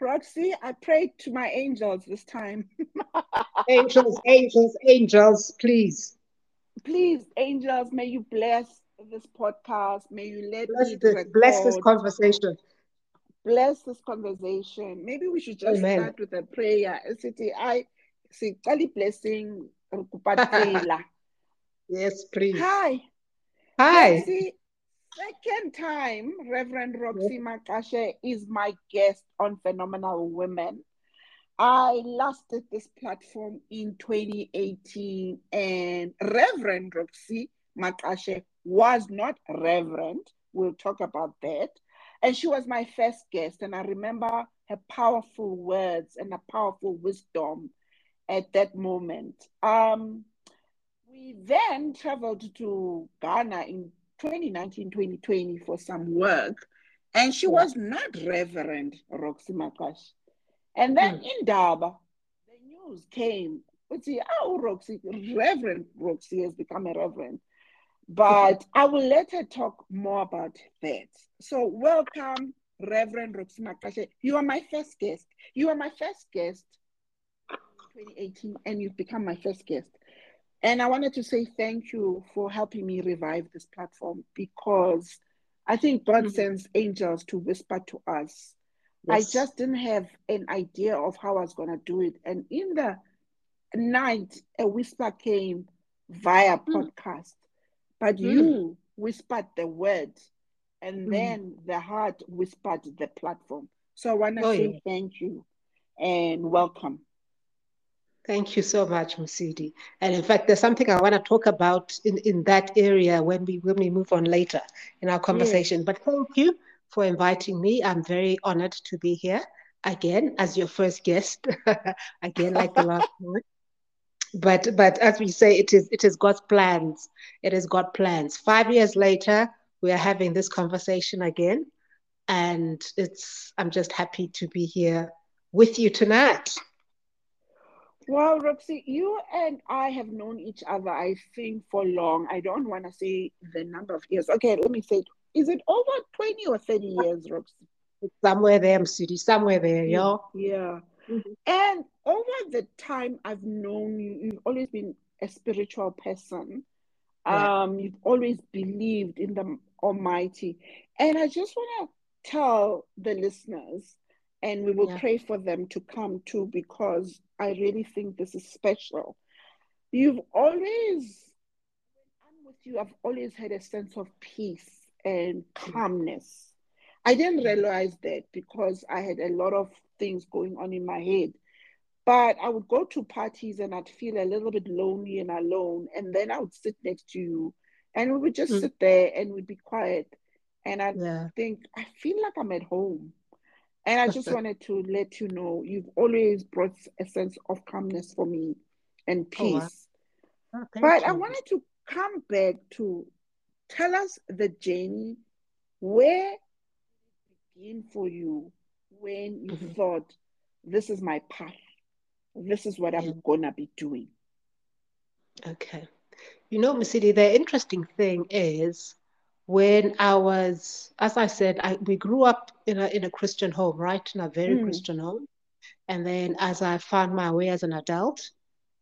Roxy, I prayed to my angels this time. angels, angels, angels, please. Please, angels, may you bless this podcast. May you let bless bless this conversation. Bless this conversation. Maybe we should just Amen. start with a prayer. City, I see blessing. yes, please. Hi. Hi. See, second time, Reverend Roxy Maqache is my guest on Phenomenal Women. I last did this platform in 2018, and Reverend Roxy Maqache was not Reverend. We'll talk about that. And she was my first guest, and I remember her powerful words and her powerful wisdom at that moment. Um, we then traveled to Ghana in 2019 2020 for some work, and she was not Reverend Roxy Makash. And then mm. in Daba, the news came. But See, oh, Roxy, Reverend Roxy has become a Reverend. But I will let her talk more about that. So, welcome, Reverend Roxy Maqache. You are my first guest. You are my first guest 2018, and you've become my first guest. And I wanted to say thank you for helping me revive this platform because I think God mm-hmm. sends angels to whisper to us. Yes. I just didn't have an idea of how I was going to do it. And in the night, a whisper came via mm. podcast, but mm. you whispered the word, and mm. then the heart whispered the platform. So I want to oh, say yeah. thank you and welcome. Thank you so much, Musidi. And in fact, there's something I want to talk about in, in that area when we when we move on later in our conversation. But thank you for inviting me. I'm very honored to be here again as your first guest. again, like the last one. But but as we say, it is it is God's plans. It is God's plans. Five years later, we are having this conversation again. And it's I'm just happy to be here with you tonight. Well, Roxy, you and I have known each other, I think, for long. I don't want to say the number of years. Okay, let me say, is it over 20 or 30 years, Roxy? Somewhere there, City, somewhere there, yo. Yeah. Mm-hmm. And over the time I've known you, you've always been a spiritual person. Yeah. Um, you've always believed in the Almighty. And I just want to tell the listeners and we will yeah. pray for them to come too because I really think this is special. You've always, when I'm with you, I've always had a sense of peace and calmness. I didn't realize that because I had a lot of things going on in my head. But I would go to parties and I'd feel a little bit lonely and alone. And then I would sit next to you and we would just mm. sit there and we'd be quiet. And I'd yeah. think, I feel like I'm at home. And I just wanted to let you know you've always brought a sense of calmness for me and peace. Oh, wow. oh, but you. I wanted to come back to tell us the journey where it began for you when you mm-hmm. thought this is my path this is what i'm yeah. gonna be doing okay you know Musidi, the interesting thing is when I was, as I said, I, we grew up in a, in a Christian home, right? In a very mm. Christian home. And then as I found my way as an adult,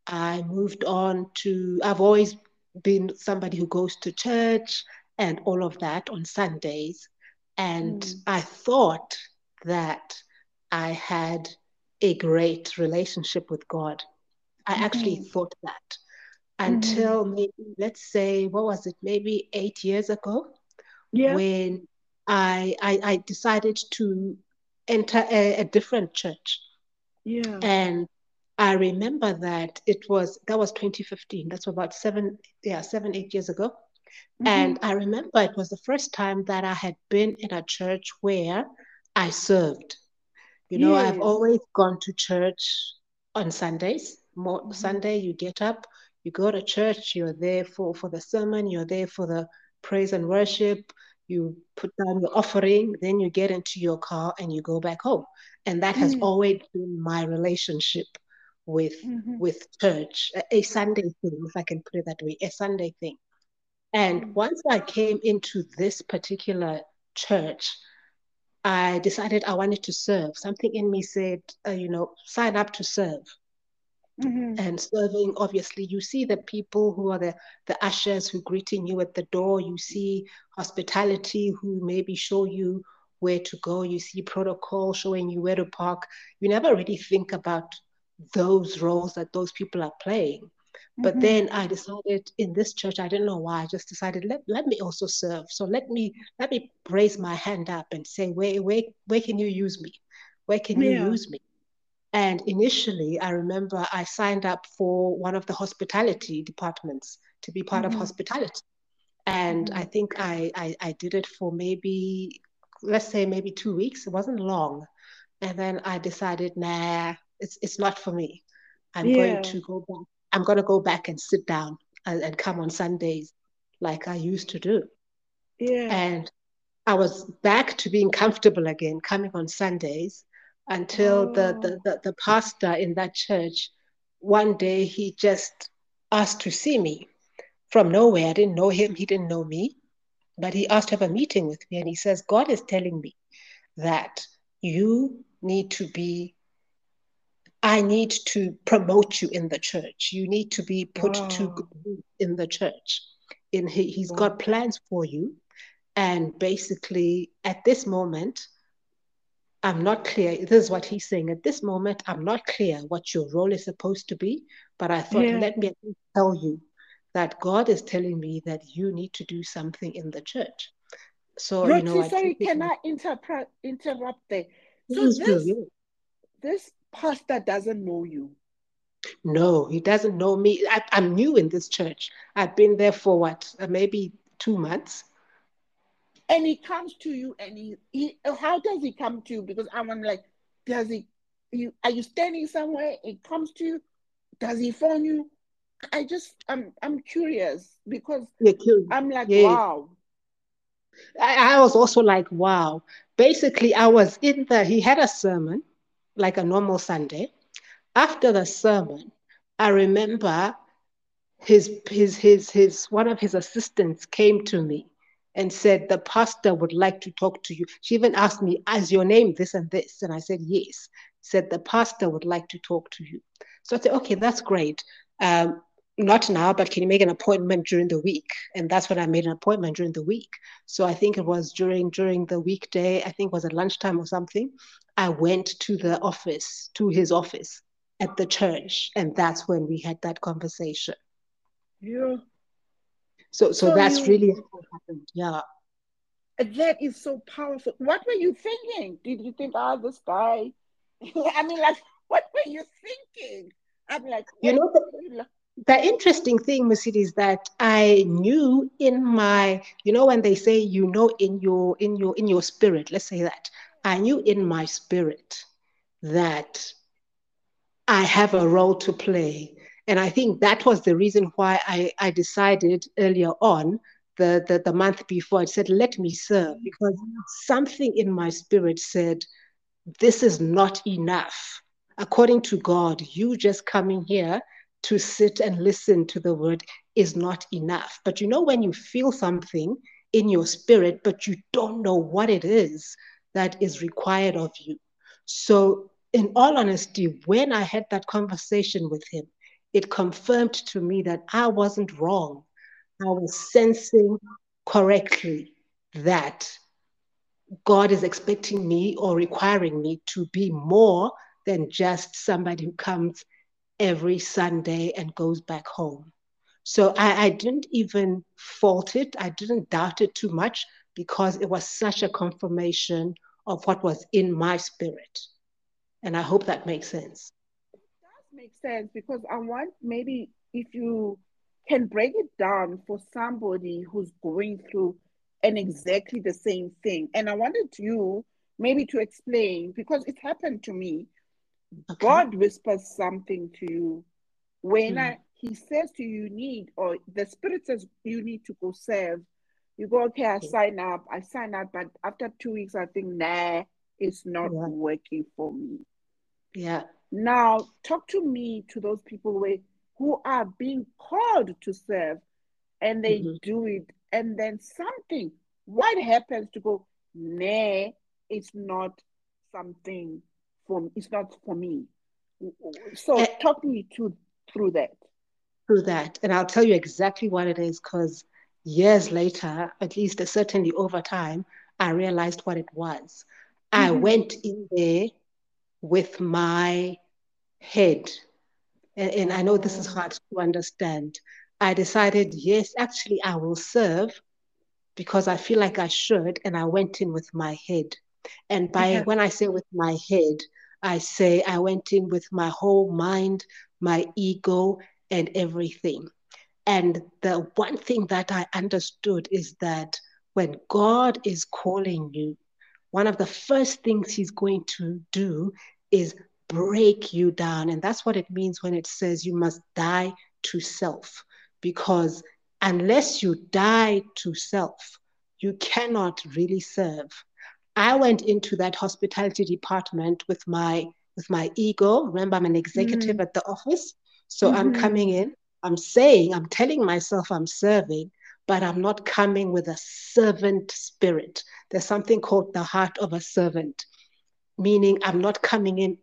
I moved on to, I've always been somebody who goes to church and all of that on Sundays. And mm. I thought that I had a great relationship with God. I mm-hmm. actually thought that until mm-hmm. maybe, let's say, what was it, maybe eight years ago, yeah. when I, I, I decided to enter a, a different church. Yeah. And I remember that it was that was 2015. That's about seven, yeah, seven, eight years ago. Mm-hmm. And I remember it was the first time that I had been in a church where I served. You know, yes. I've always gone to church on Sundays. More mm-hmm. Sunday, you get up, you go to church, you're there for, for the sermon, you're there for the praise and worship, you put down your offering, then you get into your car and you go back home. And that has mm-hmm. always been my relationship with mm-hmm. with church, a, a, Sunday thing, if I can put it that way, a Sunday thing. And mm-hmm. once I came into this particular church, I decided I wanted to serve. Something in me said, uh, you know, sign up to serve. Mm-hmm. And serving, obviously, you see the people who are the, the ushers who greeting you at the door. You see hospitality who maybe show you where to go. You see protocol showing you where to park. You never really think about those roles that those people are playing. But mm-hmm. then I decided in this church, I didn't know why. I just decided let, let me also serve. So let me let me raise my hand up and say, where where where can you use me? Where can yeah. you use me? And initially, I remember I signed up for one of the hospitality departments to be part mm-hmm. of hospitality. And mm-hmm. I think I, I, I did it for maybe, let's say maybe two weeks. It wasn't long. And then I decided, nah, it's, it's not for me. I'm yeah. going to go back. I'm going to go back and sit down and, and come on Sundays like I used to do. Yeah. And I was back to being comfortable again, coming on Sundays until oh. the, the, oh. the, the pastor in that church, one day he just asked to see me from nowhere. I didn't know him, he didn't know me, but he asked to have a meeting with me. And he says, God is telling me that you need to be, I need to promote you in the church. You need to be put wow. to in the church. In he, he's wow. got plans for you. And basically, at this moment, I'm not clear. This is what he's saying. At this moment, I'm not clear what your role is supposed to be, but I thought, yeah. let me tell you that God is telling me that you need to do something in the church. So, Roxy, you know, sorry, can I interrupt, interrupt there? So this, this pastor doesn't know you. No, he doesn't know me. I, am new in this church. I've been there for what, uh, maybe two months and he comes to you and he, he how does he come to you? Because i'm like does he you are you standing somewhere? He comes to you. Does he phone you? I just i'm i'm curious because i'm like wow. I, I was also like wow. Basically i was in the he had a sermon like a normal sunday. After the sermon i remember his his his his one of his assistants came to me and said, The pastor would like to talk to you. She even asked me, Is your name this and this? And I said, Yes. Said, The pastor would like to talk to you. So I said, Okay, that's great. Um, not now, but can you make an appointment during the week? And that's when I made an appointment during the week. So I think it was during during the weekday, I think it was at lunchtime or something. I went to the office, to his office at the church, and that's when we had that conversation. Yeah. So, so, so that's you, really what happened. Yeah. That is so powerful. What were you thinking? Did you think, oh, this guy? I mean, like, what were you thinking? I'm like, you know, the, the interesting thing, Mercedes, is that I knew in my, you know, when they say you know in your in your in your spirit, let's say that, I knew in my spirit that I have a role to play and I think that was the reason why I, I decided earlier on, the, the, the month before, I said, let me serve, because something in my spirit said, this is not enough. According to God, you just coming here to sit and listen to the word is not enough. But you know, when you feel something in your spirit, but you don't know what it is that is required of you. So, in all honesty, when I had that conversation with him, it confirmed to me that I wasn't wrong. I was sensing correctly that God is expecting me or requiring me to be more than just somebody who comes every Sunday and goes back home. So I, I, didn't even fault it. I didn't doubt it too much because it was such a confirmation of what was in my spirit. And I hope that makes sense makes sense because I want maybe if you can break it down for somebody who's going through an exactly the same thing. And I wanted you maybe to explain because it happened to me. Okay. God whispers something to you when mm. I, he says to you, you need, or the spirit says you need to go serve. You go, okay, I sign up, I sign up, but after two weeks, I think, nah, it's not yeah. working for me. Yeah. Now, talk to me to those people where, who are being called to serve and they mm-hmm. do it, and then something, what happens to go, nah, it's not something for it's not for me. So uh, talk me to through that. Through that, and I'll tell you exactly what it is because years later, at least certainly over time, I realized what it was. Mm-hmm. I went in there with my head, and, and I know this is hard to understand. I decided, yes, actually, I will serve because I feel like I should, and I went in with my head. And by when I say with my head, I say I went in with my whole mind, my ego, and everything. And the one thing that I understood is that when God is calling you, one of the first things He's going to do is break you down. And that's what it means when it says you must die to self, because unless you die to self, you cannot really serve. I went into that hospitality department with my with my ego. Remember, I'm an executive mm-hmm. at the office. So mm-hmm. I'm coming in, I'm saying, I'm telling myself I'm serving, but I'm not coming with a servant spirit. There's something called the heart of a servant, meaning I'm not coming in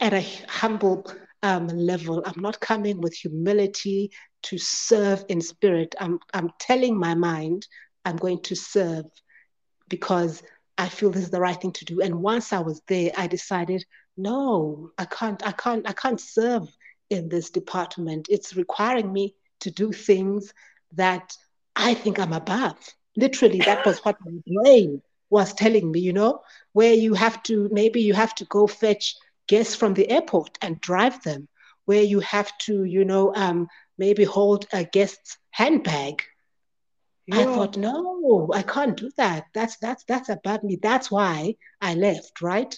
at a humble um, level. I'm not coming with humility to serve in spirit. I'm, I'm telling my mind I'm going to serve because I feel this is the right thing to do. And once I was there, I decided, no, I can't, I can't, I can't serve in this department. It's requiring me to do things that I think I'm above. Literally, that was what my brain was telling me, you know, where you have to, maybe you have to go fetch guests from the airport and drive them, where you have to, you know, um, maybe hold a guest's handbag yeah. I thought, no, I can't do that. That's that's that's about me. That's why I left, right?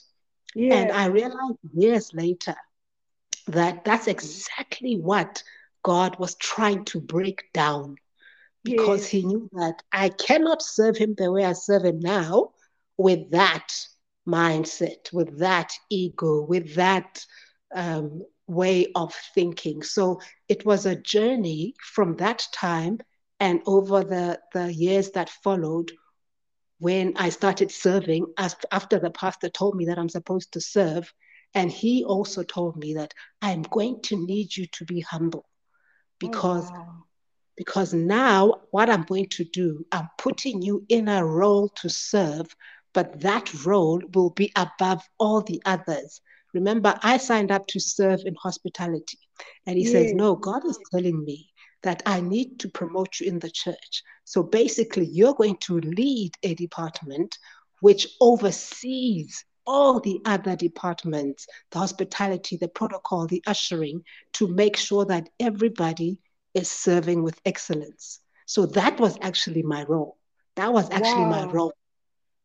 Yeah. And I realized years later that that's exactly what God was trying to break down because yes. he knew that I cannot serve him the way I serve him now with that mindset, with that ego, with that um, way of thinking. So it was a journey from that time and over the, the years that followed, when I started serving, after the pastor told me that I'm supposed to serve, and he also told me that I'm going to need you to be humble because, oh, wow. because now what I'm going to do, I'm putting you in a role to serve, but that role will be above all the others. Remember, I signed up to serve in hospitality. And he yes. says, No, God is telling me that I need to promote you in the church. So basically, you're going to lead a department which oversees all the other departments the hospitality, the protocol, the ushering to make sure that everybody is serving with excellence. So that was actually my role. That was actually wow. my role.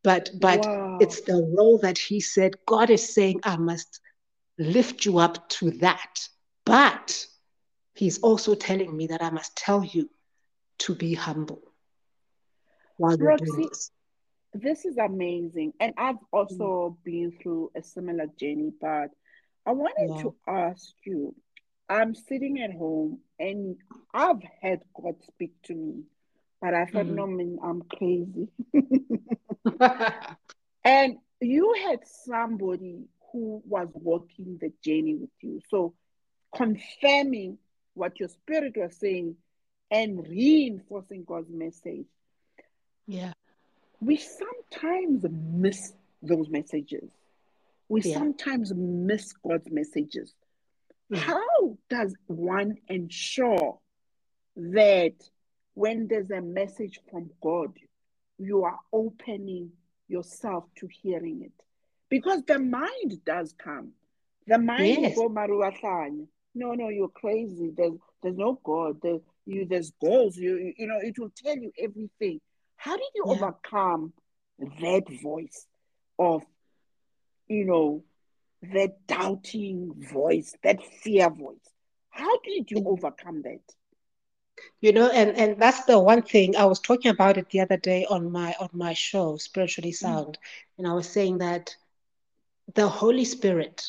But but wow. it's the role that he said God is saying I must lift you up to that. But He's also telling me that I must tell you to be humble while you're Roxy, doing this. This is amazing. And I've also mm. been through a similar journey, but I wanted yeah. to ask you I'm sitting at home and I've had God speak to me, but I thought, mm. no, man, I'm crazy. and you had somebody who was walking the journey with you. So confirming what your spirit was saying and reinforcing God's message. Yeah. We sometimes miss those messages. We yeah. sometimes miss God's messages. Yeah. How does one ensure that when there's a message from God, you are opening yourself to hearing it? Because the mind does come. The mind yes. go no, no, you're crazy. There's there's no God. There, you there's goals. You, you you know it will tell you everything. How did you yeah. overcome that voice of you know that doubting voice, that fear voice? How did you mm. overcome that? You know, and and that's the one thing I was talking about it the other day on my on my show, Spiritually mm. Sound, mm. and I was saying that the Holy Spirit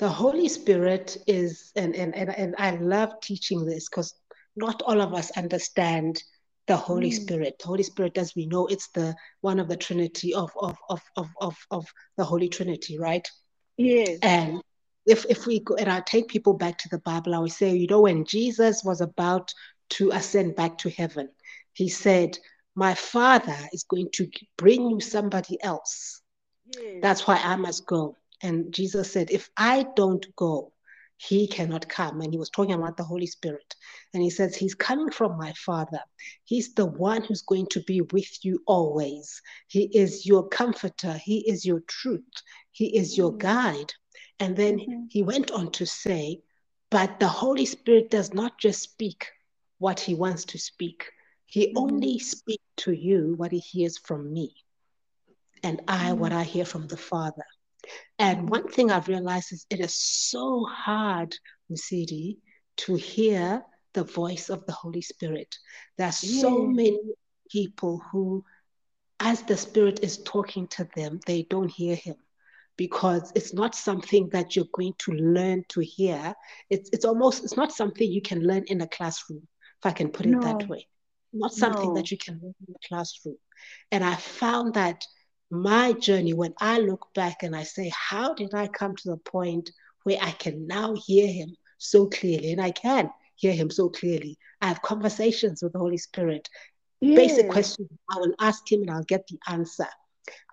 the Holy Spirit is, and, and, and, and I love teaching this because not all of us understand the Holy mm. Spirit. The Holy Spirit, as we know, it's the one of the Trinity of of of of of, of the Holy Trinity, right? Yes. And if if we go and I take people back to the Bible, I would say, you know, when Jesus was about to ascend back to heaven, he said, My Father is going to bring you somebody else. Yes. That's why I must go. And Jesus said, If I don't go, he cannot come. And he was talking about the Holy Spirit. And he says, He's coming from my Father. He's the one who's going to be with you always. He is your comforter. He is your truth. He is your mm-hmm. guide. And then mm-hmm. he went on to say, But the Holy Spirit does not just speak what he wants to speak, he mm-hmm. only speaks to you what he hears from me. And I, what mm-hmm. I hear from the Father. And one thing I've realized is it is so hard, Musidi, to hear the voice of the Holy Spirit. There are so many people who, as the Spirit is talking to them, they don't hear Him because it's not something that you're going to learn to hear. It's, it's almost, it's not something you can learn in a classroom, if I can put it no. that way. Not something no. that you can learn in a classroom. And I found that my journey, when I look back and I say, how did I come to the point where I can now hear him so clearly? And I can hear him so clearly. I have conversations with the Holy Spirit. Yes. Basic questions, I will ask him and I'll get the answer.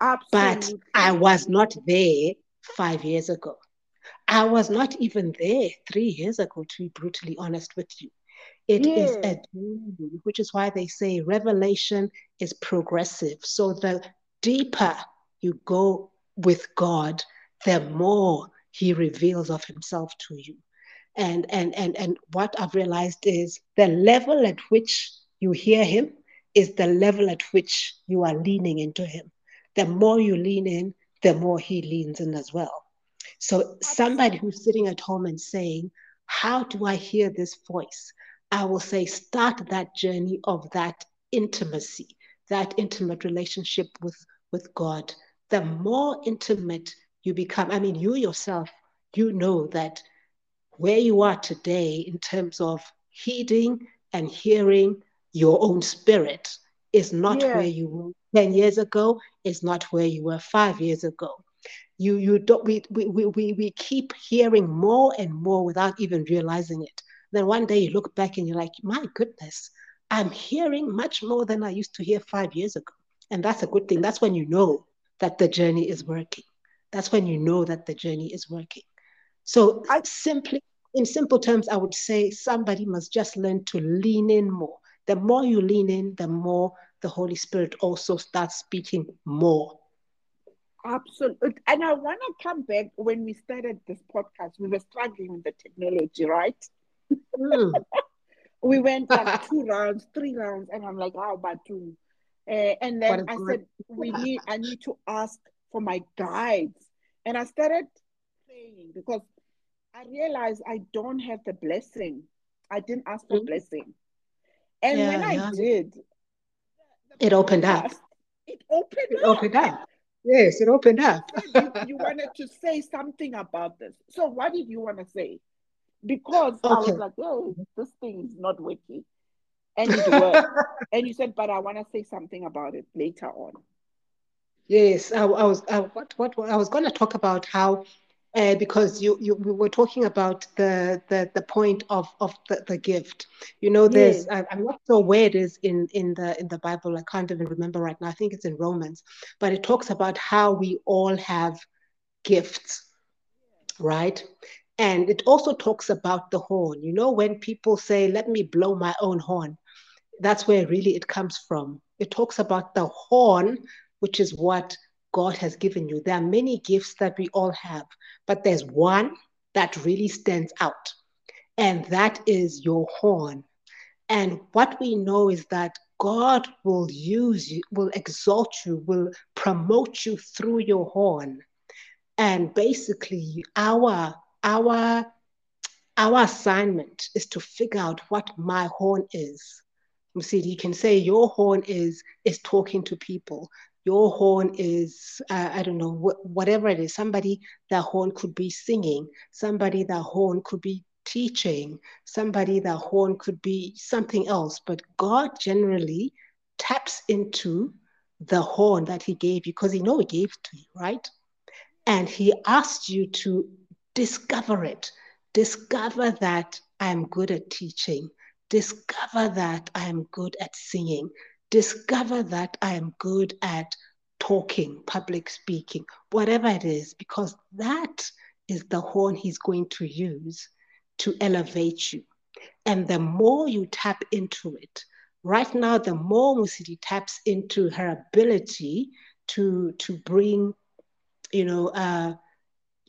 Absolutely. But I was not there five years ago. I was not even there three years ago, to be brutally honest with you. It is a journey, which is why they say revelation is progressive. So the deeper you go with God, the more He reveals of Himself to you. And, and, and, and what I've realized is the level at which you hear Him is the level at which you are leaning into Him. The more you lean in, the more He leans in as well. So, somebody who's sitting at home and saying, How do I hear this voice? I will say, start that journey of that intimacy that intimate relationship with, with God, the more intimate you become. I mean, you yourself, you know that where you are today in terms of heeding and hearing your own spirit is not yeah. where you were 10 years ago, is not where you were five years ago. You, you don't, we, we, we, we keep hearing more and more without even realizing it. Then one day you look back and you're like, my goodness, I'm hearing much more than I used to hear five years ago. And that's a good thing. That's when you know that the journey is working. That's when you know that the journey is working. So I simply, in simple terms, I would say somebody must just learn to lean in more. The more you lean in, the more the Holy Spirit also starts speaking more. Absolutely. And I want to come back when we started this podcast, we were struggling with the technology, right? Mm. we went like two rounds, three rounds, and I'm like, how about two? Uh, and then I said, we need, I need to ask for my guides. And I started praying because I realized I don't have the blessing. I didn't ask for mm-hmm. blessing. And yeah, when I yeah. did, it opened up. It opened it up. opened up. Yes, it opened up. you, you wanted to say something about this. So what did you want to say? because okay. I was like, oh, this thing is not working. And it worked. and you said, but I want to say something about it later on. Yes, I, I was. I, what, what, what I was going to talk about how, uh, because you, you we were talking about the the, the point of of the, the gift. You know, there's. Yes. I, am not sure where it is in in the in the Bible. I can't even remember right now. I think it's in Romans, but it talks about how we all have gifts, right? And it also talks about the horn. You know, when people say, let me blow my own horn, that's where really it comes from. It talks about the horn, which is what God has given you. There are many gifts that we all have, but there's one that really stands out, and that is your horn. And what we know is that God will use you, will exalt you, will promote you through your horn. And basically, our our our assignment is to figure out what my horn is. You see, you can say your horn is is talking to people. Your horn is uh, I don't know wh- whatever it is. Somebody that horn could be singing. Somebody that horn could be teaching, somebody the horn could be something else, but God generally taps into the horn that he gave you because he know he gave to you, right? And he asked you to discover it. Discover that I'm good at teaching. Discover that I am good at singing. Discover that I am good at talking, public speaking, whatever it is, because that is the horn he's going to use to elevate you. And the more you tap into it, right now, the more Musidi taps into her ability to, to bring, you know, uh,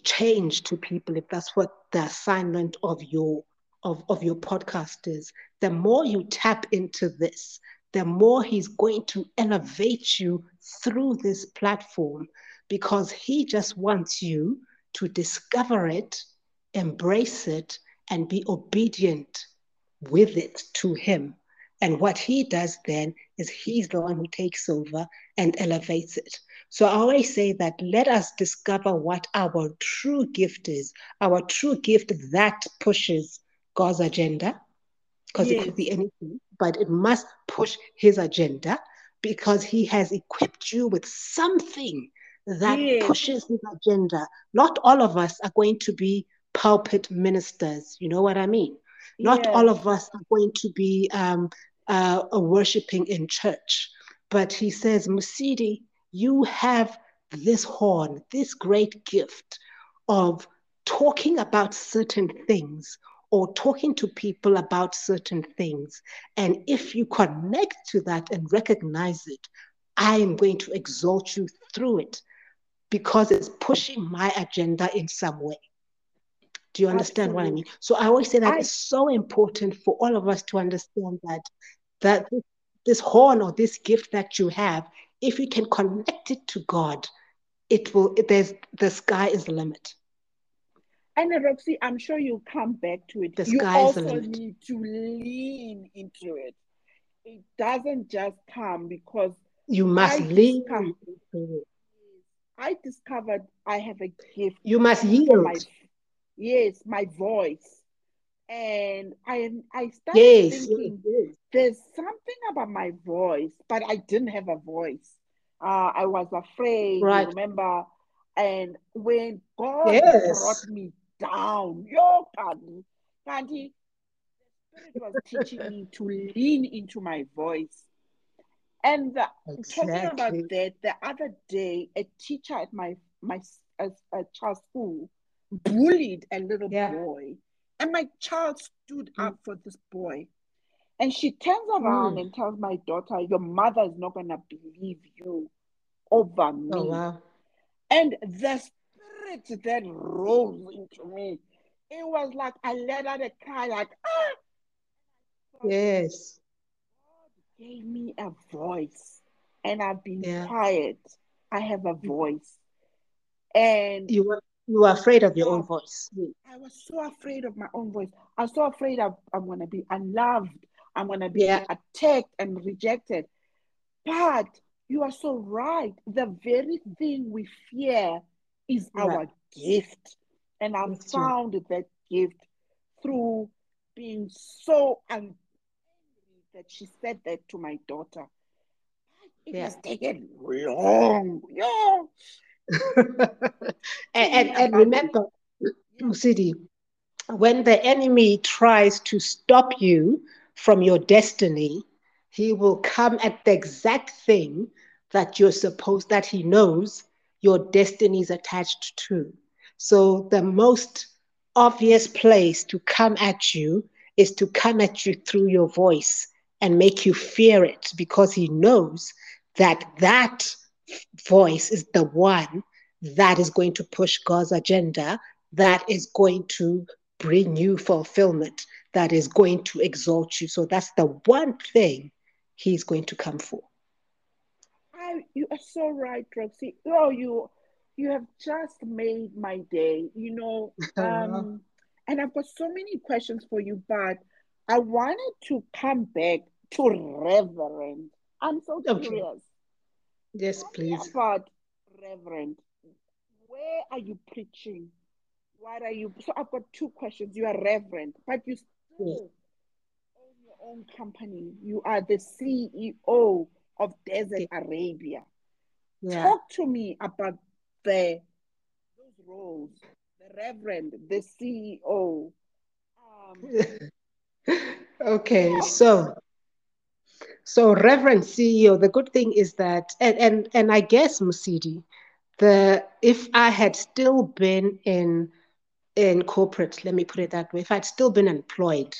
change to people, if that's what the assignment of your of, of your podcast is, the more you tap into this, the more he's going to elevate you through this platform because he just wants you to discover it, embrace it, and be obedient with it to him. And what he does then is he's the one who takes over and elevates it. So I always say that let us discover what our true gift is, our true gift that pushes God's agenda, because yes. it could be anything, but it must push his agenda because he has equipped you with something that yes. pushes his agenda. Not all of us are going to be pulpit ministers. You know what I mean? Not yes. all of us are going to be um, uh, worshiping in church. But he says, Musidi, you have this horn, this great gift of talking about certain things or talking to people about certain things. And if you connect to that and recognize it, I am going to exalt you through it because it's pushing my agenda in some way. Do you understand Absolutely. what I mean? So I always say that I, it's so important for all of us to understand that that this horn or this gift that you have, if you can connect it to God, it will. There's the sky is the limit. And Roxy, I'm sure you'll come back to it. The you also need to lean into it. It doesn't just come because you must I lean into it. I discovered I have a gift. You must yield. My, yes, my voice. And I I started yes, thinking yes. there's something about my voice, but I didn't have a voice. Uh, I was afraid, right. remember? And when God yes. brought me down, yo, Kandi, Kandi, the Spirit was teaching me to lean into my voice and the, exactly. talking about that, the other day, a teacher at my my a, a child school bullied a little yeah. boy, and my child stood mm. up for this boy. And she turns around mm. and tells my daughter, Your mother is not going to believe you over oh, me. Oh, wow. And the spirit that rose into me, it was like I let out a cry, like, ah. Yes gave me a voice and I've been yeah. quiet. I have a voice. And you were you were afraid of your own voice. I was so afraid of my own voice. I was so afraid of, I'm gonna be unloved. I'm gonna be yeah. attacked and rejected. But you are so right. The very thing we fear is yeah. our gift. And I found true. that gift through being so un- that she said that to my daughter. It yeah. has taken long. Yeah. and, and, and remember, Musidi, when the enemy tries to stop you from your destiny, he will come at the exact thing that you're supposed that he knows your destiny is attached to. So the most obvious place to come at you is to come at you through your voice and make you fear it because he knows that that voice is the one that is going to push God's agenda, that is going to bring you fulfillment, that is going to exalt you. So that's the one thing he's going to come for. I, you are so right, Roxy. Oh, you you have just made my day. You know, um, and I've got so many questions for you, but I wanted to come back to Reverend. I'm so okay. curious. Yes, please. About Reverend, where are you preaching What are you? So I've got two questions. You are reverend, but you still Yes. own your own company. You are the CEO of Desert Arabia. Yeah. Talk to me about the those roles, the reverend, the CEO. Um, Okay, so so Reverend CEO, the good thing is that, and and and I guess Musidi, the if I had still been in in corporate, let me put it that way, if I'd still been employed,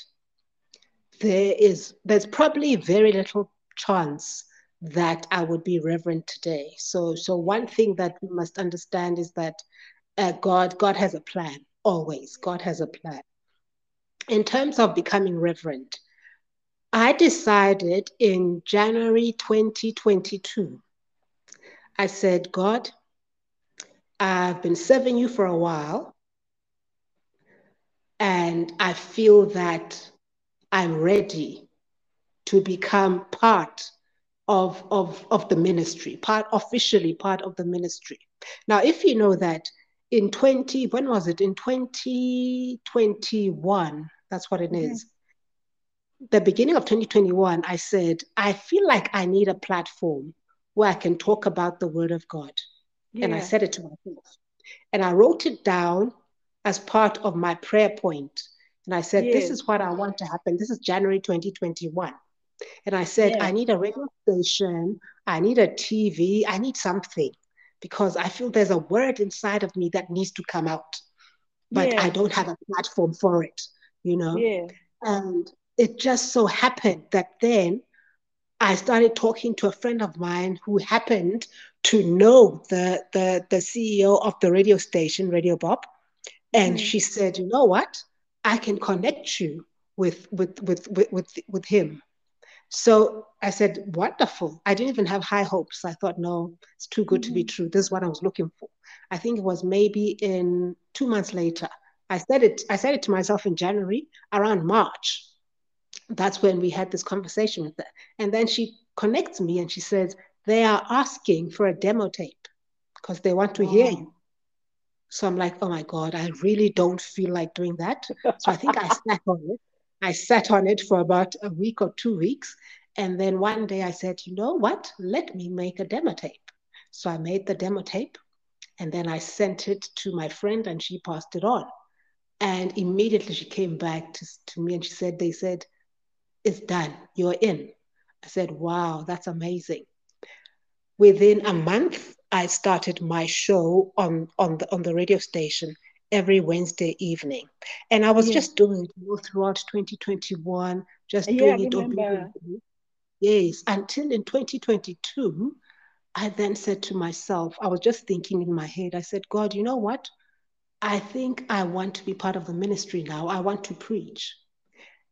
there is there's probably very little chance that I would be reverent today. So so one thing that we must understand is that uh, God God has a plan always. God has a plan. In terms of becoming reverent, I decided in January 2022. I said, God, I've been serving you for a while, and I feel that I'm ready to become part of, of, of the ministry, part officially part of the ministry. Now, if you know that in 20, when was it? In 2021, that's what it is. Mhm. is. The beginning of 2021, I said, I feel like I need a platform where I can talk about the word of God. And I said it to myself. And I wrote it down as part of my prayer point. And I said, This is what I want to happen. This is January 2021. And I said, yeah, I need a radio station, I need a TV, I need something because I feel there's a word inside of me that needs to come out, but I don't have a platform for it, you know? yeah, And it just so happened that then I started talking to a friend of mine who happened to know the, the, the CEO of the radio station, Radio Bob. And Mhm. she said, you know what? I can connect you with, with, with, with, with, with him. So I said, wonderful. I didn't even have high hopes. I thought, no, it's too good to be Mhm. true. This is what I was looking for. I think it was maybe in two months later. I said it, I said it to myself in January, around March. That's when we had this conversation with her. And then she connects me and she says, they are asking for a demo tape because they want to hear you. So I'm like, oh my God, I really don't feel like doing that. So I think I sat on it. I sat on it for about a week or two weeks. And then one day I said, you know what? Let me make a demo tape. So I made the demo tape and then I sent it to my friend and she passed it on. And immediately she came back to, to me and she said, they said, it's done. You're in. I said, wow, that's amazing. Within a month, I started my show on, on the on the radio station every Wednesday evening. And I was Yeah, just doing it all throughout 2021, just yeah, doing it obediently. Yes, until in 2022, I then said to myself, I was just thinking in my head, I said, God, you know what? I think I want to be part of the ministry now. I want to preach.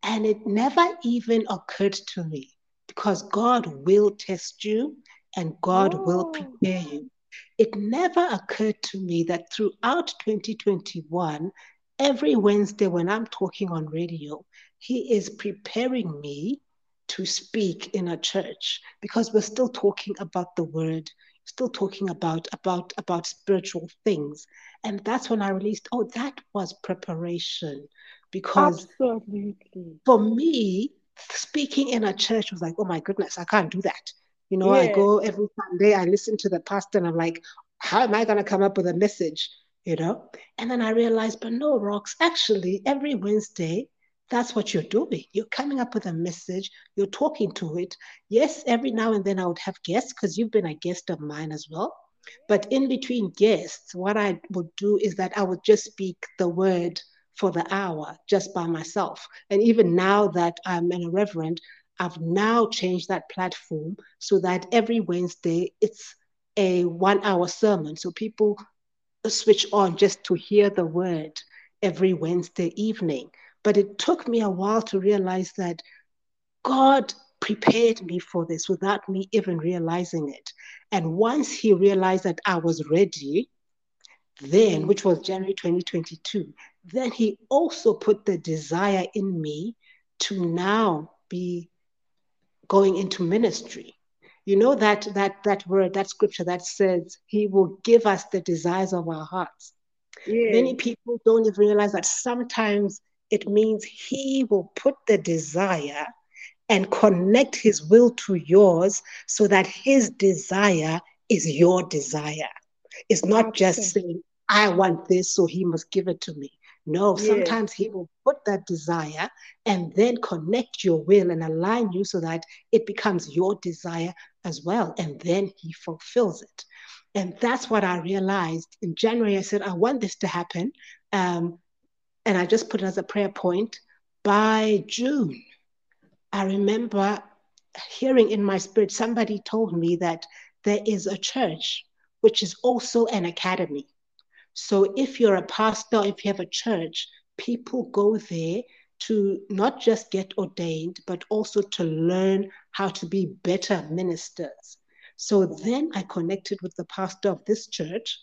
And it never even occurred to me because God will test you and God will Oh, prepare you. It never occurred to me that throughout 2021, every Wednesday when I'm talking on radio, He is preparing me to speak in a church because we're still talking about the word, still talking about about about spiritual things. And that's when I released, oh, that was preparation because absolutely. for me, speaking in a church was like, oh my goodness, I can't do that. You know, I go every Sunday, I listen to the pastor, and I'm like, how am I going to come up with a message? You know? And then I realized, but no, Rox, actually, every Wednesday, that's what you're doing. You're coming up with a message, you're talking to it. Yes, every now and then I would have guests because you've been a guest of mine as well. But in between guests, what I would do is that I would just speak the word for the hour just by myself. And even now that I'm a reverend, I've now changed that platform so that every Wednesday it's a one hour sermon. So people switch on just to hear the word every Wednesday evening. But it took me a while to realize that God prepared me for this without me even realizing it. And once He realized that I was ready, then, which was January 2022, then he also put the desire in me to now be going into ministry. You know that that that word, that scripture that says he will give us the desires of our hearts. Yeah. Many people don't even realize that sometimes it means He will put the desire and connect His will to yours so that His desire is your desire. It's not just saying, I want this, so He must give it to me. No, yeah. sometimes He will put that desire and then connect your will and align you so that it becomes your desire as well. And then He fulfills it. And that's what I realized in January. I said, I want this to happen. Um, and I just put it as a prayer point. By June, I remember hearing in my spirit, somebody told me that there is a church which is also an academy. So if you're a pastor, if you have a church, people go there to not just get ordained, but also to learn how to be better ministers. So then I connected with the pastor of this church.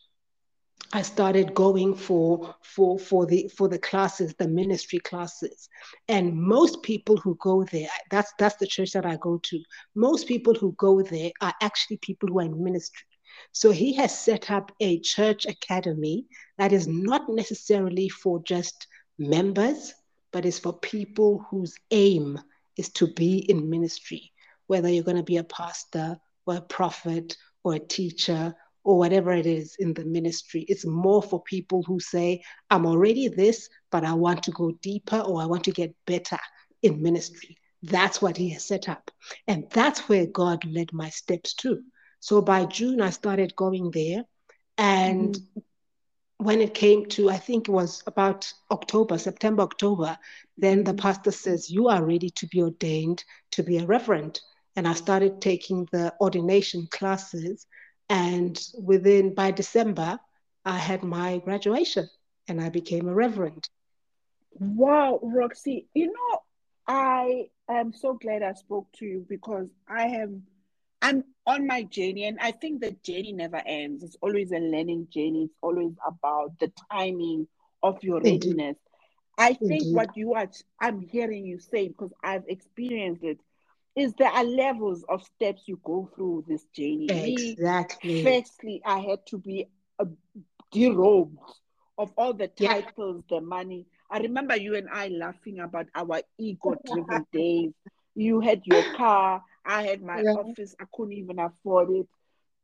I started going for for for the for the classes, the ministry classes, and most people who go there, that's that's the church that I go to. Most people who go there are actually people who are in ministry. So he has set up a church academy that is not necessarily for just members, but is for people whose aim is to be in ministry, whether you're going to be a pastor, or a prophet or a teacher or whatever it is in the ministry. It's more for people who say, I'm already this, but I want to go deeper or I want to get better in ministry. That's what he has set up. And that's where God led my steps to. So by June, I started going there. And mm-hmm. when it came to, I think it was about October, September, October, then the mm-hmm. pastor says, You are ready to be ordained to be a reverend and I started taking the ordination classes. And within, by December, I had my graduation and I became a reverend. Wow, Roxy, you know, I am so glad I spoke to you because I have, I'm on my journey and I think the journey never ends. It's always a learning journey. It's always about the timing of your readiness. I think Indeed. what you are, I'm hearing you say, because I've experienced it, is there are levels of steps you go through this journey. Exactly. Me, firstly, I had to be uh, derobed of all the titles, yeah. the money. I remember you and I laughing about our ego-driven days. You had your car, I had my yeah. office. I couldn't even afford it.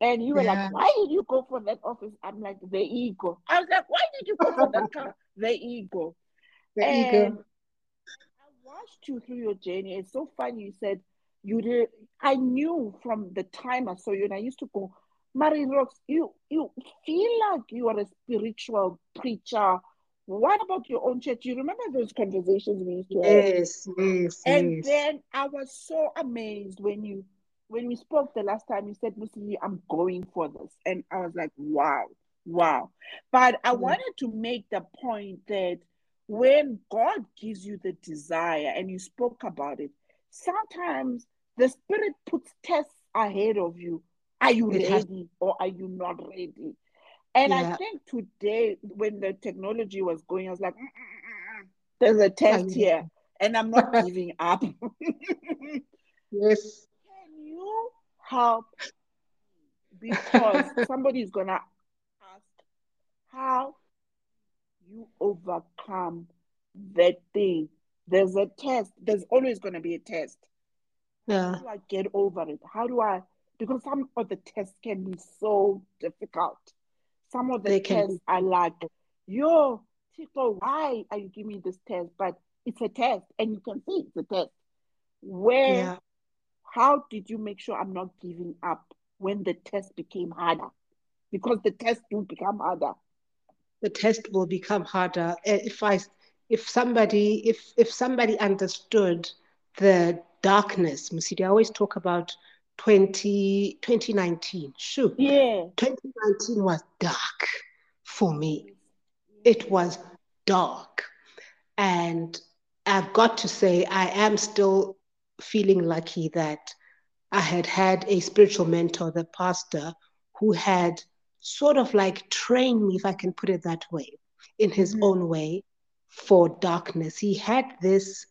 And you were yeah. like, why did you go for that office? I'm like, the ego. I was like, why did you go for that car? The ego. The and ego. I watched you through your journey. It's so funny. You said you did I knew from the time I saw you and I used to go, Marie Rocks, you you feel like you are a spiritual preacher. What about your own church? You remember those conversations we used to have? Yes, yes. And yes. then I was so amazed when you when we spoke the last time, you said, Musili, I'm going for this. And I was like, wow, wow. But I yeah. wanted to make the point that when God gives you the desire, and you spoke about it, sometimes the spirit puts tests ahead of you. Are you ready or are you not ready? And yeah. I think today, when the technology was going, I was like, mm, mm, mm, there's a test here, and I'm not giving up. yes. Can you help? Because somebody is going to ask how you overcome that thing there's a test. There's always going to be a test. Yeah. How do I get over it? How do I? Because some of the tests can be so difficult. Some of the they tests are like, yo, Tito, why are you giving me this test? But it's a test, and you can see it's a test. Where, yeah. how did you make sure I'm not giving up when the test became harder? Because the test will become harder. The test will become harder. Eh, if I if somebody if if somebody understood the darkness, Musidi, I always talk about 20, 2019. Sure. Yeah. 2019 was dark for me. It was dark. And I've got to say, I am still feeling lucky that I had had a spiritual mentor, the pastor, who had sort of like trained me, if I can put it that way, in his mm-hmm. own way, for darkness. He had this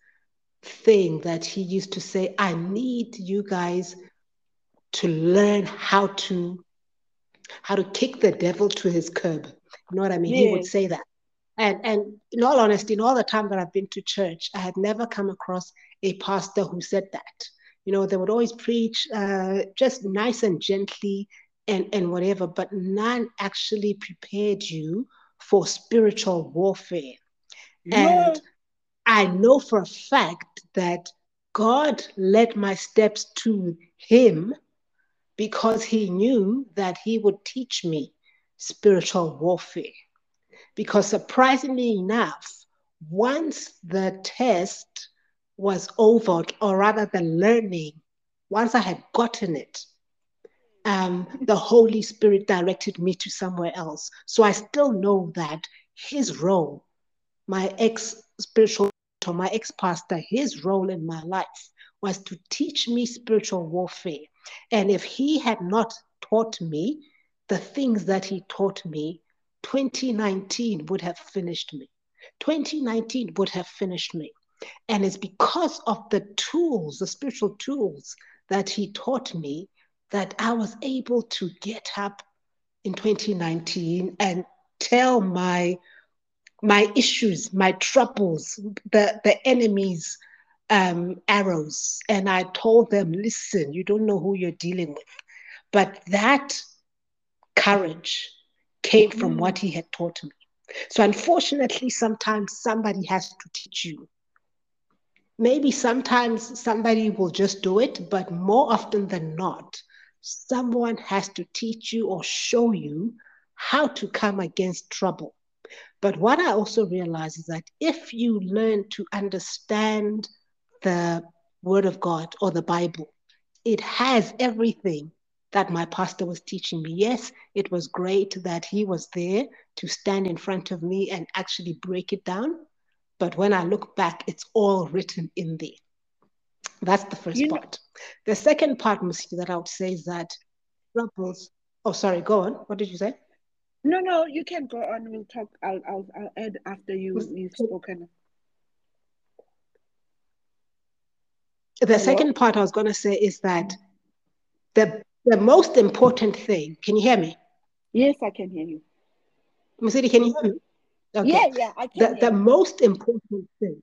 thing that he used to say, I need you guys to learn how to how to kick the devil to his curb. You know what I mean? Yes. He would say that. And, and in all honesty, in all the time that I've been to church, I had never come across a pastor who said that. You know, they would always preach uh, just nice and gently and, and whatever, but none actually prepared you for spiritual warfare. Yeah. And I know for a fact that God led my steps to Him because He knew that He would teach me spiritual warfare. Because surprisingly enough, once the test was over, or rather the learning, once I had gotten it, um, the Holy Spirit directed me to somewhere else. So I still know that his role, my ex spiritual, my ex pastor, his role in my life was to teach me spiritual warfare. And if he had not taught me the things that he taught me, 2019 would have finished me. 2019 would have finished me. And it's because of the tools, the spiritual tools that he taught me, that I was able to get up in 2019 and tell my my issues, my troubles, the the enemy's um, arrows, and I told them, "Listen, you don't know who you're dealing with," but that courage came from mm. what he had taught me. So, unfortunately, sometimes somebody has to teach you. Maybe sometimes somebody will just do it, but more often than not, someone has to teach you or show you how to come against trouble. But what I also realize is that if you learn to understand the Word of God or the Bible, it has everything that my pastor was teaching me. Yes, it was great that he was there to stand in front of me and actually break it down. But when I look back, it's all written in there. That's the first you part. Know. The second part, Musi, that I would say is that troubles. Oh, sorry, go on. What did you say? No, no, you can go on. We'll talk. I'll, I'll, I'll add after you, you've spoken. The second part I was going to say is that the the most important thing, can you hear me? Yes, I can hear you. Musidi, can you hear me? Okay. Yeah, yeah, I can. The, the most important thing,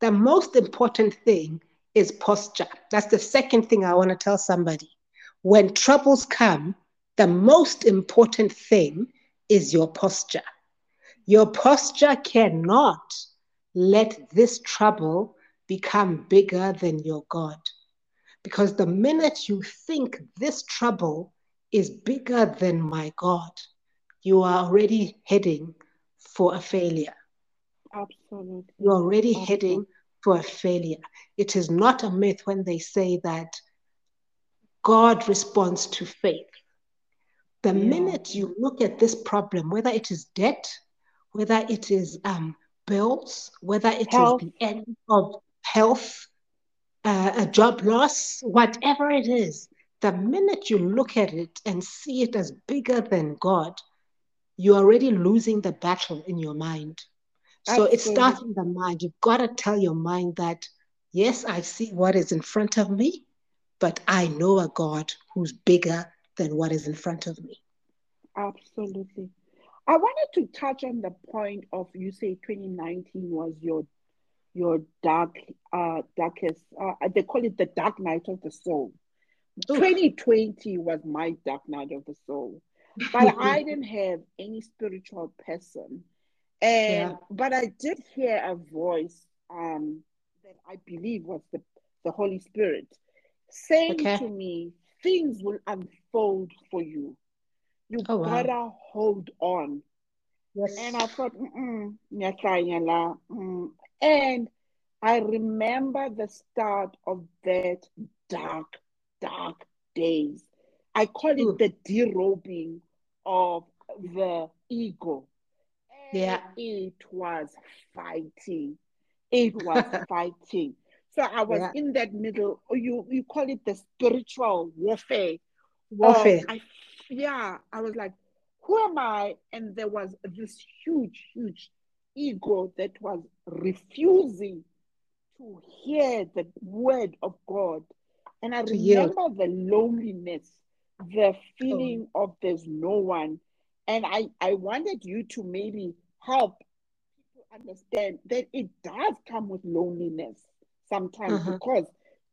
the most important thing is posture. That's the second thing I want to tell somebody. When troubles come, the most important thing is your posture. Your posture cannot let this trouble become bigger than your God. Because the minute you think this trouble is bigger than my God, you are already heading for a failure. Absolutely. You're already Absolutely. heading for a failure. It is not a myth when they say that God responds to faith. The yeah. minute you look at this problem, whether it is debt, whether it is um, bills, whether it health. is the end of health, uh, a job loss, whatever it is, the minute you look at it and see it as bigger than God, you're already losing the battle in your mind. So it starts in the mind. You've got to tell your mind that, yes, I see what is in front of me, but I know a God who's bigger than what is in front of me. Absolutely. I wanted to touch on the point of you say 2019 was your your dark, uh, darkest, uh, they call it the dark night of the soul. Oof. 2020 was my dark night of the soul, but I didn't have any spiritual person. And, yeah. but I did hear a voice um, that I believe was the, the Holy Spirit saying okay. to me, things will unfold for you. You oh, gotta wow. hold on. Yes. And I thought, mm mm. And I remember the start of that dark, dark days. I call it Ooh. the derobing of the ego. And yeah. It was fighting. It was fighting. So I was yeah. in that middle, you you call it the spiritual warfare. Warfare. I, yeah, I was like, who am I? And there was this huge, huge ego that was refusing to hear the word of God. And I remember the loneliness, the feeling oh. of there's no one. And I, I wanted you to maybe help people understand that it does come with loneliness sometimes Uh-huh. because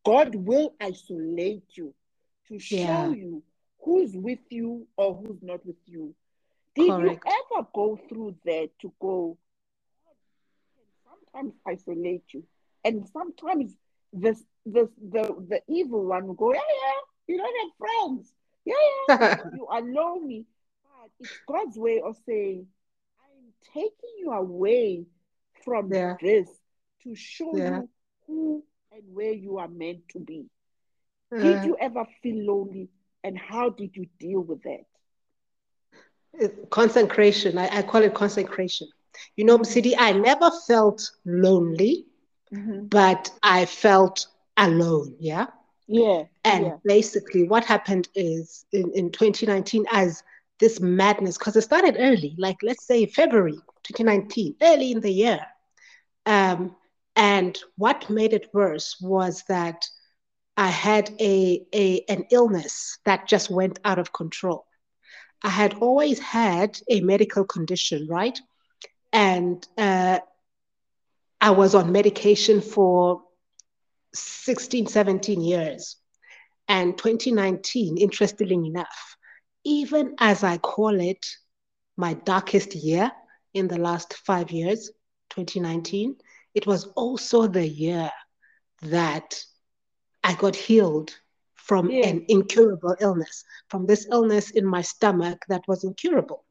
God will isolate you to show Yeah. you who's with you or who's not with you. Did Correct. you ever go through that to go, sometimes isolate you, and sometimes this this the the evil one will go, yeah, yeah, you don't have friends, yeah, yeah, you are lonely. But it's God's way of saying, I'm taking you away from Yeah. this to show Yeah. you who and where you are meant to be. Uh, Did you ever feel lonely, and how did you deal with that? consecration. I, I call it consecration. You know, City, I never felt lonely, Mhm. but I felt alone. Yeah. Yeah, And yeah, basically, what happened is in, in 2019, as this madness, because it started early, like let's say February 2019, early in the year. Um, and what made it worse was that I had a, a an illness that just went out of control. I had always had a medical condition, right? And uh, I was on medication for 16, 17 years. And 2019, interestingly enough, even as I call it my darkest year in the last five years, 2019, it was also the year that I got healed from yeah, an incurable illness, from this illness in my stomach that was incurable.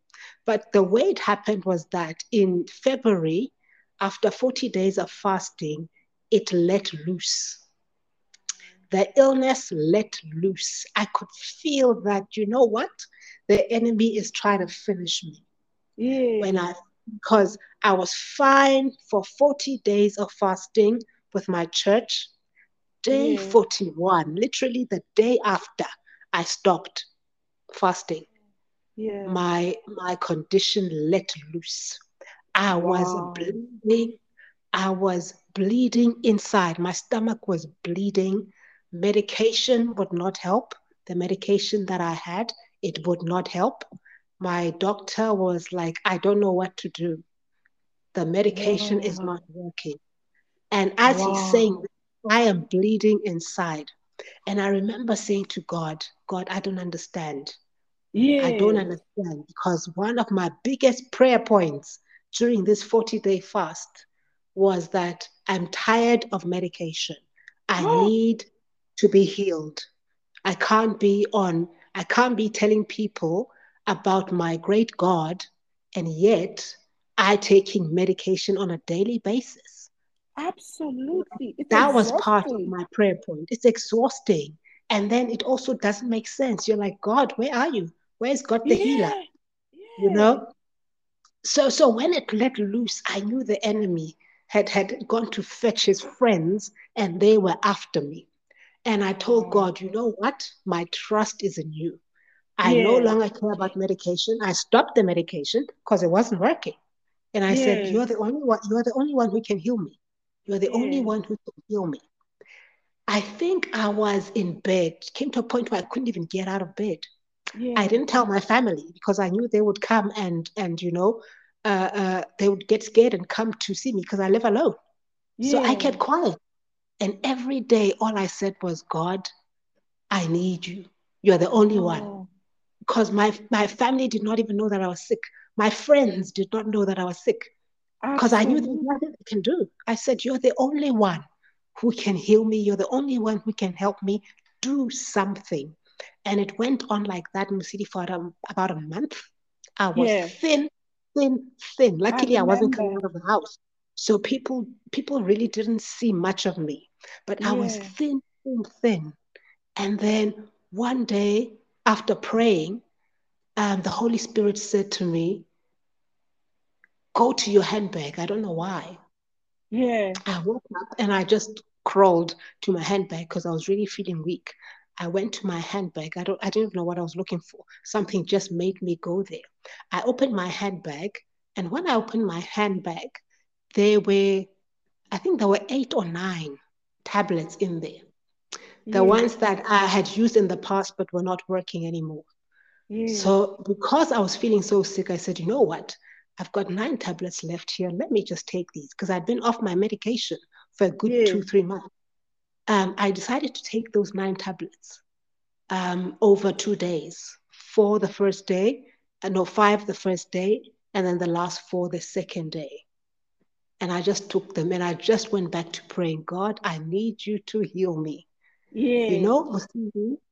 But the way it happened was that in February, after 40 days of fasting, it let loose. The illness let loose. I could feel that, you know what? The enemy is trying to finish me. When I, because I was fine for 40 days of fasting with my church. Day yeah, 41, literally the day after I stopped fasting, yeah. my my condition let loose. I was bleeding. I was bleeding inside. My stomach was bleeding. Medication would not help. The medication that I had, it would not help. My doctor was like, I don't know what to do. The medication is not working. And as he's saying, I am bleeding inside. And I remember saying to God, God, I don't understand. I don't understand because one of my biggest prayer points during this 40 day fast was that I'm tired of medication. I oh. need to be healed. I can't be on, I can't be telling people about my great God and yet I taking medication on a daily basis. Absolutely. It's That was part of my prayer point. It's exhausting. And then it also doesn't make sense. You're like, God, where are you? Where's God the healer? Yeah. You know? So so when it let loose, I knew the enemy had had gone to fetch his friends and they were after me. And I told. God, you know what? My trust is in you. I no longer care about medication. I stopped the medication because it wasn't working. And I said, You're the only one, you're the only one who can heal me. You're the only one who can heal me. I think I was in bed, came to a point where I couldn't even get out of bed. I didn't tell my family because I knew they would come and and you know, uh, uh, they would get scared and come to see me because I live alone. So I kept quiet. And every day, all I said was, God, I need you. You're the only one. Oh. Because my my family did not even know that I was sick. My friends did not know that I was sick because I knew there's nothing they can do. I said, You're the only one who can heal me. You're the only one who can help me do something. And it went on like that in the city for um, about a month. I was Yeah. thin, thin, thin. Luckily, I wasn't coming out of the house. So people people really didn't see much of me. But I was thin, thin, thin. And then one day, after praying, um, the Holy Spirit said to me, Go to your handbag. I don't know why. Yeah. I woke up and I just crawled to my handbag because I was really feeling weak. I went to my handbag. I don't I didn't know what I was looking for. Something just made me go there. I opened my handbag, and when I opened my handbag, there were, I think there were eight or nine tablets in there. The Yes. ones that I had used in the past but were not working anymore. Yes. So because I was feeling so sick, I said, you know what? I've got nine tablets left here. Let me just take these because I'd been off my medication for a good Yes. two, three months. Um, I decided to take those nine tablets um, over two days. Four the first day, and no, five the first day, and then the last four the second day. And I just took them and I just went back to praying, God, I need you to heal me. Yes. You know,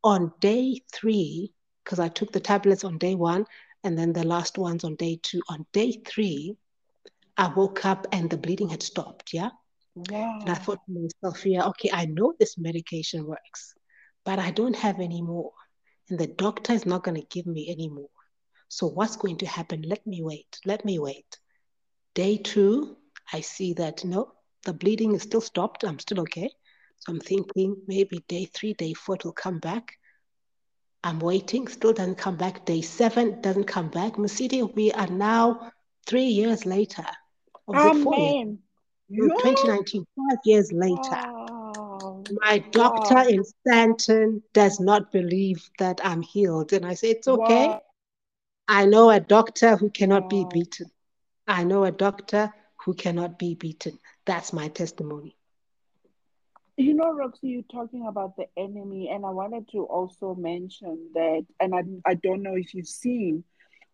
on day three, because I took the tablets on day one and then the last ones on day two. On day three, I woke up and the bleeding had stopped. Yeah. Wow. And I thought to myself, yeah, okay, I know this medication works, but I don't have any more. And the doctor is not going to give me any more. So what's going to happen? Let me wait. Let me wait. Day two, I see that no, the bleeding is still stopped. I'm still okay. So I'm thinking maybe day three, day four, it will come back. I'm waiting, still doesn't come back. Day seven doesn't come back. Musidi, we are now three years later. Or was it four years? Amen. No, Yeah. 2019, five years later. Wow. My doctor Wow. in Stanton does not believe that I'm healed. And I say, it's okay. Wow. I know a doctor who cannot be beaten. I know a doctor who cannot be beaten. That's my testimony. You know, Roxy, you're talking about the enemy, and I wanted to also mention that, and I, I don't know if you've seen,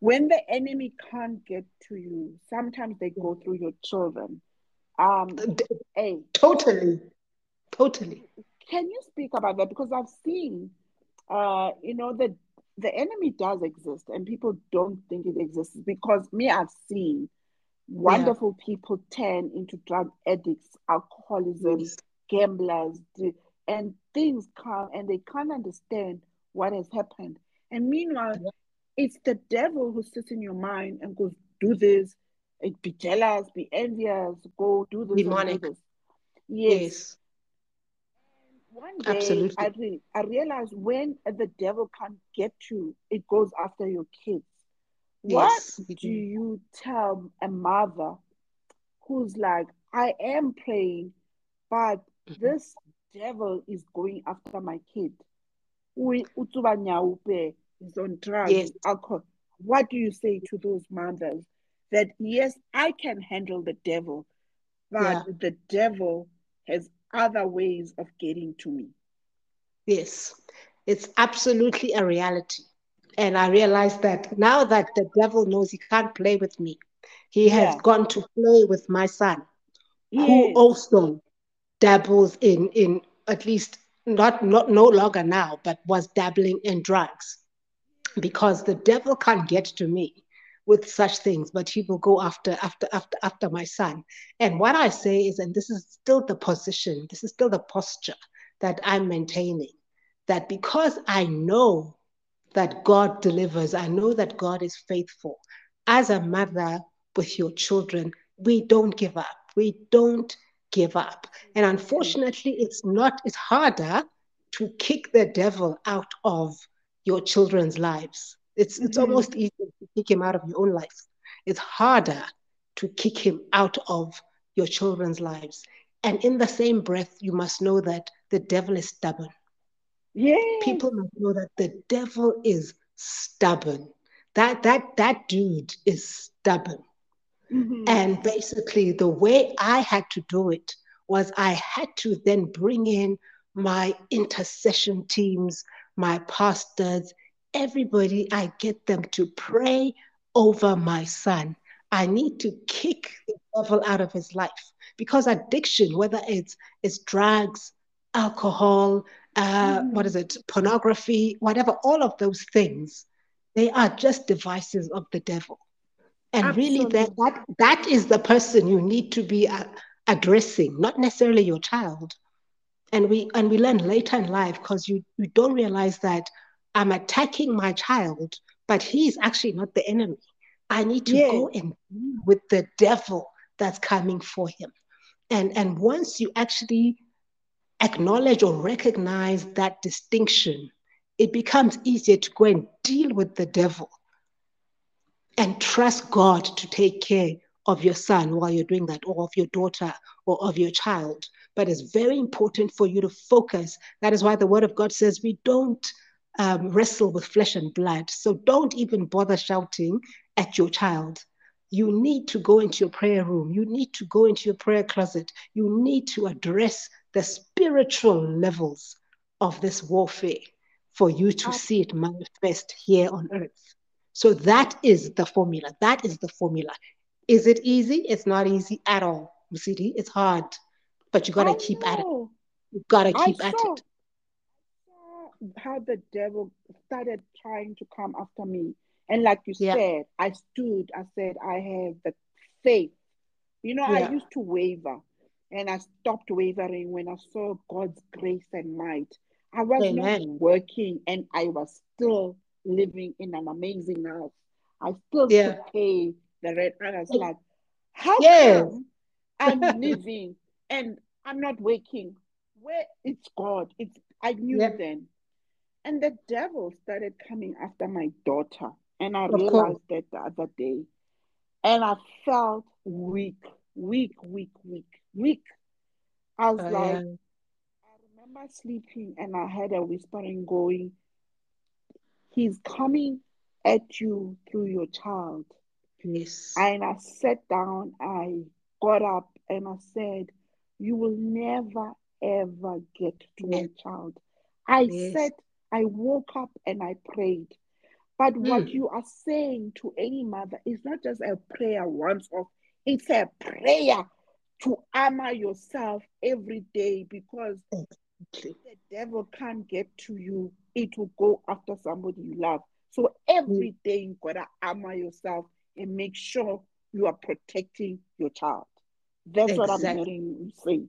when the enemy can't get to you, sometimes they go through your children. Um, D- hey, Totally. Totally. can you speak about that? Because I've seen, uh, you know, the the enemy does exist, and people don't think it exists. Because me, I've seen Yeah. wonderful people turn into drug addicts, alcoholism, Yes. gamblers, and things come and they can't understand what has happened. And meanwhile, Yeah. it's the devil who sits in your mind and goes, do this, eh, be jealous, be envious, go do this do Demonic. this. Yes. Yes. One day I Absolutely. re- I realized when the devil can't get you, it goes after your kids. What Yes. do you tell a mother who's like, I am praying, but Mhm. this devil is going after my kid? Ui- Utsuba Nyaupe is on drugs, Yes. alcohol. What do you say to those mothers that yes, I can handle the devil, but Yeah. the devil has other ways of getting to me? Yes. It's absolutely a reality. And I realize that now that the devil knows he can't play with me, he has Yeah. gone to play with my son, who also dabbles in in at least not not no longer now, but was dabbling in drugs. Because the devil can't get to me with such things, but he will go after after after after my son. And what I say is, and this is still the position, this is still the posture that I'm maintaining, that because I know that God delivers. I know that God is faithful. As a mother with your children, we don't give up. We don't give up. And unfortunately, it's not, it's harder to kick the devil out of your children's lives. It's it's Mhm. almost easier to kick him out of your own life. It's harder to kick him out of your children's lives. And in the same breath, you must know that the devil is stubborn Yeah. people must know that the devil is stubborn. That that that dude is stubborn. Mhm. And basically, the way I had to do it was I had to then bring in my intercession teams, my pastors, everybody. I get them to pray over my son. I need to kick the devil out of his life because addiction, whether it's it's drugs, alcohol, uh, what Mhm. is it, pornography, whatever, all of those things, they are just devices of the devil. And really, that, that, that is the person you need to be uh, addressing, not necessarily your child. And we and we learn later in life because you, you don't realize that I'm attacking my child, but he's actually not the enemy. I need to Yes. go and deal with the devil that's coming for him. And and once you actually acknowledge or recognize that distinction, it becomes easier to go and deal with the devil and trust God to take care of your son while you're doing that, or of your daughter, or of your child. But it's very important for you to focus. That is why the word of God says we don't um, wrestle with flesh and blood. So don't even bother shouting at your child. You need to go into your prayer room. You need to go into your prayer closet. You need to address the spiritual levels of this warfare for you to see it manifest here on earth. So that is the formula. That is the formula. Is it easy? It's not easy at all, Musidi. It's hard, but you got to keep know. at it. You got to keep I at saw, it. How the devil started trying to come after me. And like you yeah. said, I stood, I said, I have the faith. You know, yeah. I used to waver and I stopped wavering when I saw God's grace and might. I was Amen. not working and I was still living in an amazing house. I still yeah. could pay the rent. And I was like, how yes. come I'm living and I'm not working? Where it's God. It's I knew yep. then. And the devil started coming after my daughter. And I of realized course. that the other day. And I felt weak, weak, weak, weak, weak. I was oh, like, yeah. I remember sleeping and I had a whispering going, He's coming at you through your child. Yes. And I sat down, I got up and I said, You will never ever get to yes. my child. I yes. said, I woke up and I prayed. But mm. what you are saying to any mother is not just a prayer once off, it's a prayer to armor yourself every day because the devil can't get to you. It will go after somebody you love. So every day mm. day you gotta armor yourself and make sure you are protecting your child. That's exactly. what I'm hearing you say.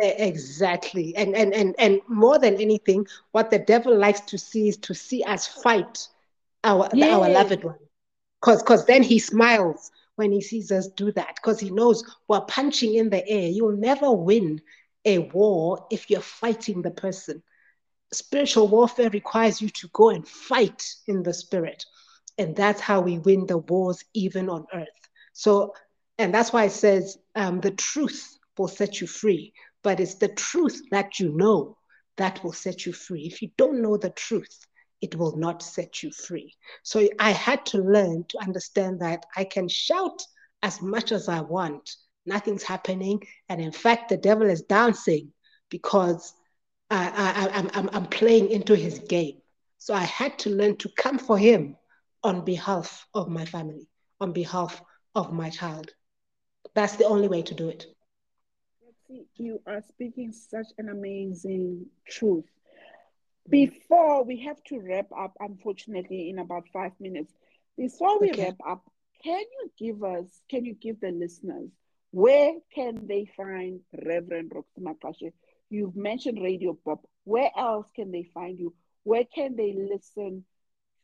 Exactly. And, and and and more than anything, what the devil likes to see is to see us fight our yes. our loved one. Cause because then he smiles when he sees us do that, because he knows we're punching in the air. You'll never win a war if you're fighting the person. Spiritual warfare requires you to go and fight in the spirit. And that's how we win the wars even on earth. So, and that's why it says um, the truth will set you free but it's the truth that you know that will set you free. If you don't know the truth, it will not set you free. So I had to learn to understand that I can shout as much as I want, nothing's happening. And in fact, the devil is dancing because I, I, I'm, I'm, I'm playing into his game. So I had to learn to come for him on behalf of my family, on behalf of my child. That's the only way to do it you are speaking such an amazing truth. Mm. Before we have to wrap up, unfortunately, in about five minutes. Before we okay. wrap up, can you give us, can you give the listeners, where can they find Reverend Roxy Maqache? You've mentioned Radio Pop. Where else can they find you? Where can they listen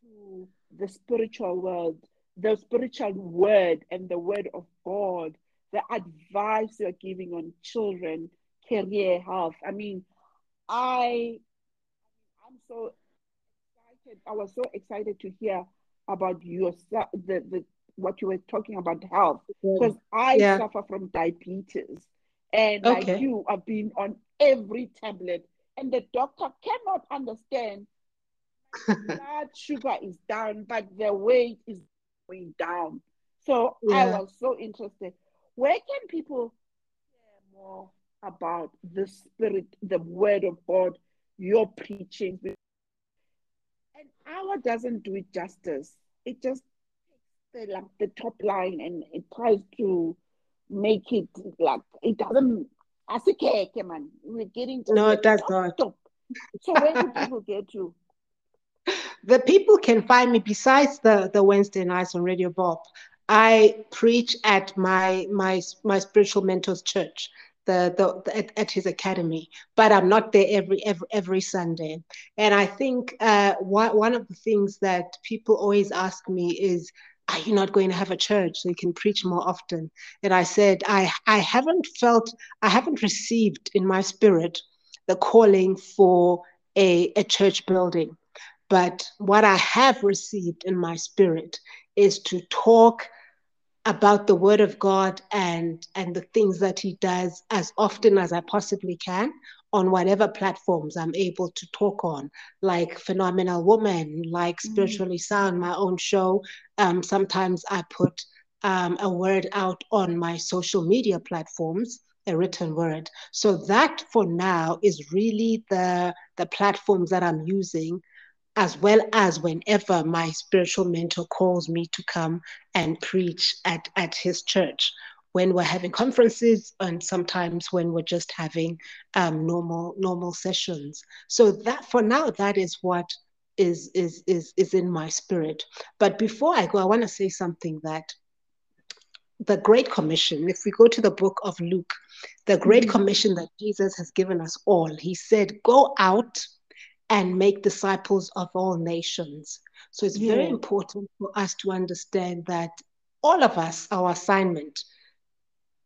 to the spiritual world, the spiritual word and the word of God the advice you're giving on children, career, health. I mean, I, I'm so excited. I was so excited to hear about your the the what you were talking about health because I yeah. suffer from diabetes, and okay. like you, I've been on every tablet, and the doctor cannot understand. blood sugar is down, but the weight is going down. So yeah. I was so interested where can people hear more about the spirit, the word of God, your preaching? And our doesn't do it justice. It just takes the like the top line and it tries to make it like it doesn't as a cake, man. We're getting no, it does not. Top. So where do people get you? The people can find me besides the the Wednesday nights on Radio Bob. I preach at my my my spiritual mentor's church, the, the, the at, at, his academy, but I'm not there every every every Sunday. And I think uh, one one of the things that people always ask me is, "Are you not going to have a church so you can preach more often?" And I said, "I I haven't felt I haven't received in my spirit the calling for a a church building." But what I have received in my spirit is to talk about the word of God and and the things that he does as often as I possibly can on whatever platforms I'm able to talk on, like Phenomenal Woman, like mm. Spiritually Sound, my own show. Um, sometimes I put um, a word out on my social media platforms, a written word. So that for now is really the the platforms that I'm using, as well as whenever my spiritual mentor calls me to come and preach at, at his church when we're having conferences and sometimes when we're just having um, normal normal sessions. So that for now, that is what is is is is in my spirit. But before I go, I want to say something that the Great Commission, if we go to the book of Luke, the Great mm-hmm. Commission that Jesus has given us all, he said, Go out and make disciples of all nations. So it's yeah. very important for us to understand that all of us, our assignment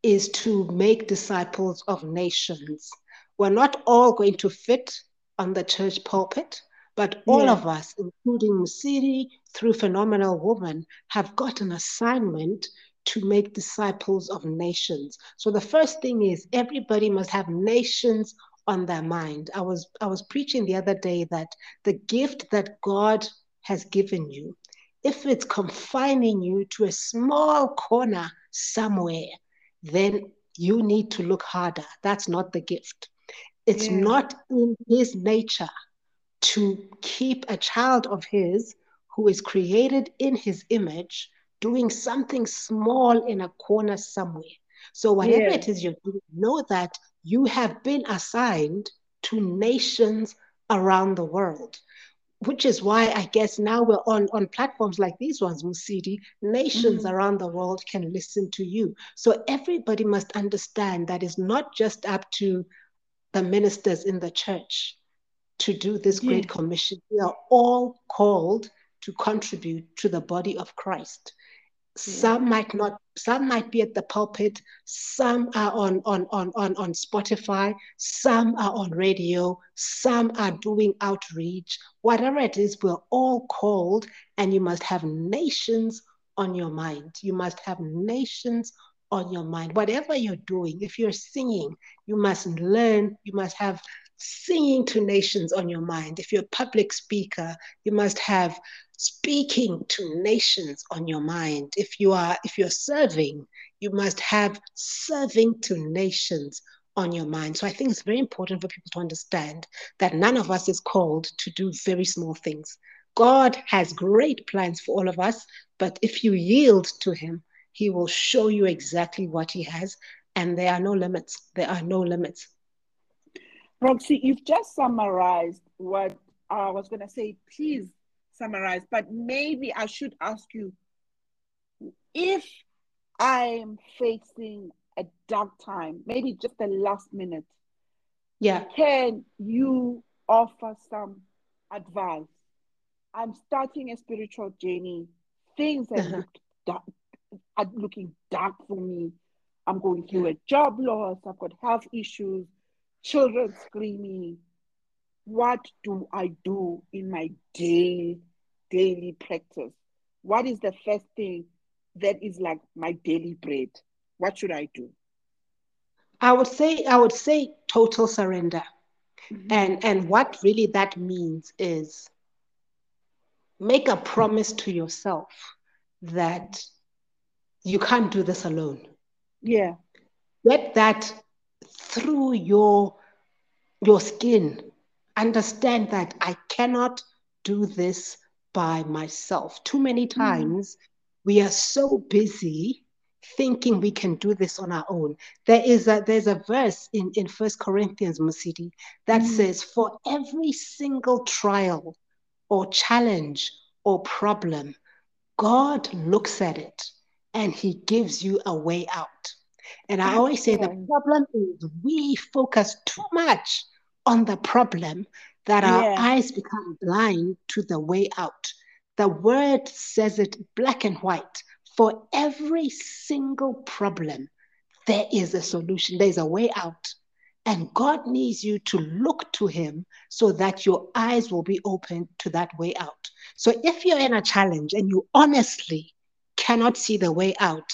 is to make disciples of nations. We're not all going to fit on the church pulpit, but all yeah. of us, including Musiri, through Phenomenal Woman, have got an assignment to make disciples of nations. So the first thing is everybody must have nations on their mind. I was I was preaching the other day that the gift that God has given you, if it's confining you to a small corner somewhere, then you need to look harder. That's not the gift. It's yeah. not in his nature to keep a child of his who is created in his image doing something small in a corner somewhere. So, whatever yeah. it is you're doing, know that you have been assigned to nations around the world which is why I guess now we're on, on platforms like these ones, Musidi, nations mm-hmm. around the world can listen to you. So everybody must understand that it's not just up to the ministers in the church to do this yeah. great commission. We are all called to contribute to the body of Christ. Some might not, some might be at the pulpit, some are on, on, on, on, on Spotify, some are on radio, some are doing outreach. Whatever it is, we're all called, and you must have nations on your mind. You must have nations on your mind. Whatever you're doing, if you're singing, you must learn, you must have singing to nations on your mind. If you're a public speaker, you must have speaking to nations on your mind. If you are if you're serving, you must have serving to nations on your mind. So I think it's very important for people to understand that none of us is called to do very small things. God has great plans for all of us, but if you yield to him, he will show you exactly what he has and there are no limits. There are no limits. Roxy, you've just summarized what I was going to say. Please summarize, but maybe I should ask you if I'm facing a dark time, maybe just the last minute. Yeah. Can you offer some advice? I'm starting a spiritual journey. Things have uh-huh. dark, are looking dark for me. I'm going through a job loss. I've got health issues children screaming. What do I do in my daily daily practice? What is the first thing that is like my daily bread? What should I do? I would say I would say total surrender. Mm-hmm. And and what really that means is make a promise to yourself that you can't do this alone. Yeah. Get that through your your skin understand that i cannot do this by myself too many mm. times mm. we are so busy thinking we can do this on our own there is a there's a verse in in first corinthians Musidi, that mm. says for every single trial or challenge or problem god looks at it and he gives you a way out and I always say the problem is we focus too much on the problem that our yeah. eyes become blind to the way out. The word says it black and white. For every single problem, there is a solution, there's a way out. And God needs you to look to Him so that your eyes will be open to that way out. So if you're in a challenge and you honestly cannot see the way out,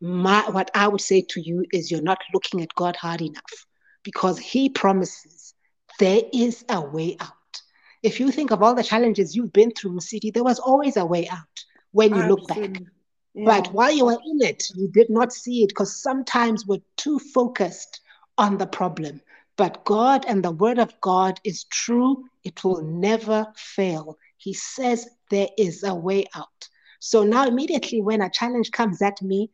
my, what I would say to you is you're not looking at God hard enough. because He promises there is a way out. If you think of all the challenges you've been through, City, there was always a way out when you look back. Yeah. But while you were in it, you did not see it because sometimes we're too focused on the problem. But God and the word of God is true, it will never fail. He says there is a way out. So now, immediately when a challenge comes at me,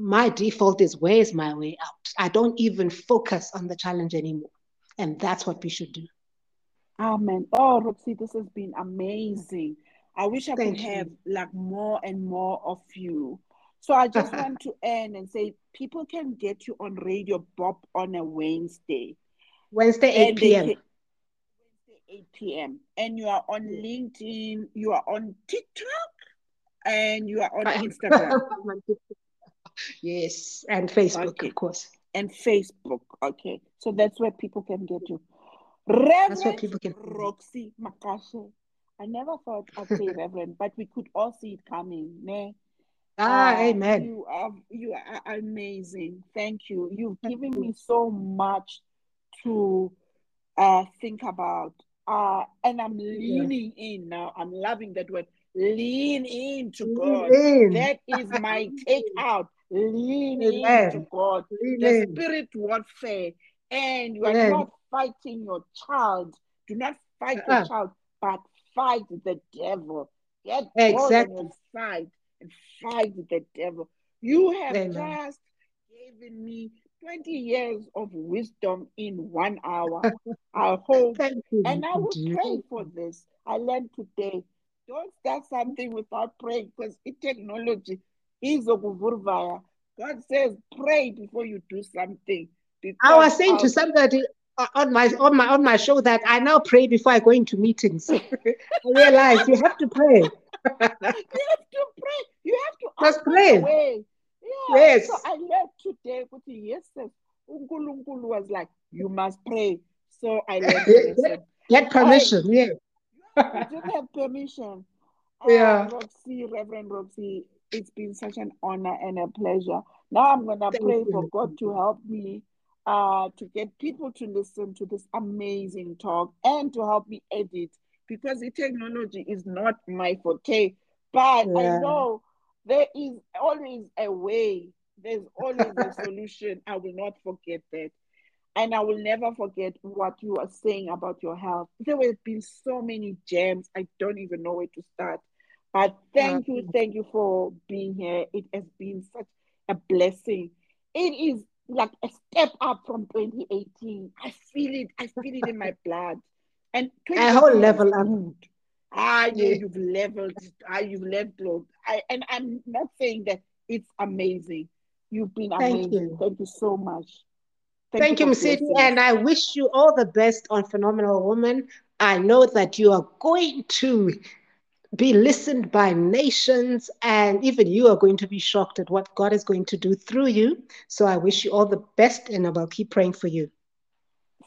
my default is where is my way out? I don't even focus on the challenge anymore. And that's what we should do. Amen. Oh, Roxy, this has been amazing. I wish I Thank could you. have like more and more of you. So I just want to end and say people can get you on Radio Bob on a Wednesday. Wednesday, 8 p.m. Wednesday, 8 p.m. And you are on LinkedIn, you are on TikTok, and you are on Instagram. yes, and Facebook, okay. of course. And Facebook. Okay. So that's where people can get you. Reverend that's where people can Roxy Maqache. I never thought I'd say Reverend, but we could all see it coming. Ne? Ah, uh, amen. You are you are amazing. Thank you. You've given me so much to uh, think about. Uh, and I'm leaning yeah. in now. I'm loving that word. Lean into lean God. In. That is my take out. Lean Amen. into God. Lean the spirit warfare. And you are Amen. not fighting your child. Do not fight uh-uh. your ah. child, but fight the devil. Get exactly. God on your side and fight the devil. You have Amen. just given me 20 years of wisdom in one hour. I hope. and I will pray for this. I learned today. Don't start something without praying because it technology is a God says pray before you do something. I was saying to somebody on my on my on my show that I now pray before I go into meetings. I realize you have to pray. you have to pray. You have to just pray. Yeah. Yes. So I learned today, yes, Unkulunkulu was like, you must pray. So I learned get, get permission, I, yeah. You didn't have permission. Yeah. Uh, Roxy, Reverend Roxy, it's been such an honor and a pleasure. Now I'm gonna Thank pray you. for God to help me uh, to get people to listen to this amazing talk and to help me edit because the technology is not my forte. But yeah. I know there is always a way, there's always a solution. I will not forget that. And I will never forget what you are saying about your health. There have been so many gems. I don't even know where to start. But thank you, thank you for being here. It has been such a blessing. It is like a step up from 2018. I feel it. I feel it in my blood. And a whole level up. Ah, yeah. you've leveled. Ah, you've leveled. I and I'm not saying that it's amazing. You've been amazing. Thank you, Thank you so much. Thank, Thank you, Msidi, and I wish you all the best on Phenomenal Woman. I know that you are going to be listened by nations, and even you are going to be shocked at what God is going to do through you. So I wish you all the best, and I will keep praying for you.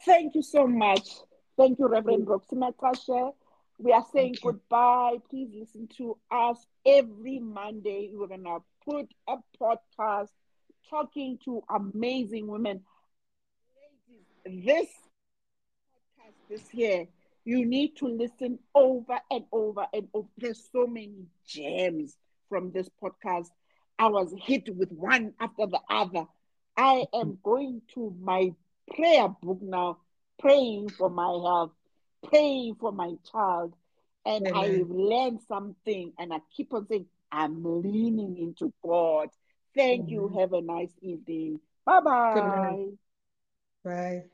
Thank you so much. Thank you, Reverend mm. Roxy Maqache. We are saying goodbye. Please listen to us every Monday. We're going to put a podcast talking to amazing women. This podcast this year you need to listen over and over and over. There's so many gems from this podcast. I was hit with one after the other. I am going to my prayer book now, praying for my health, praying for my child. And Amen. I've learned something, and I keep on saying, I'm leaning into God. Thank Amen. you. Have a nice evening. Bye-bye. Bye.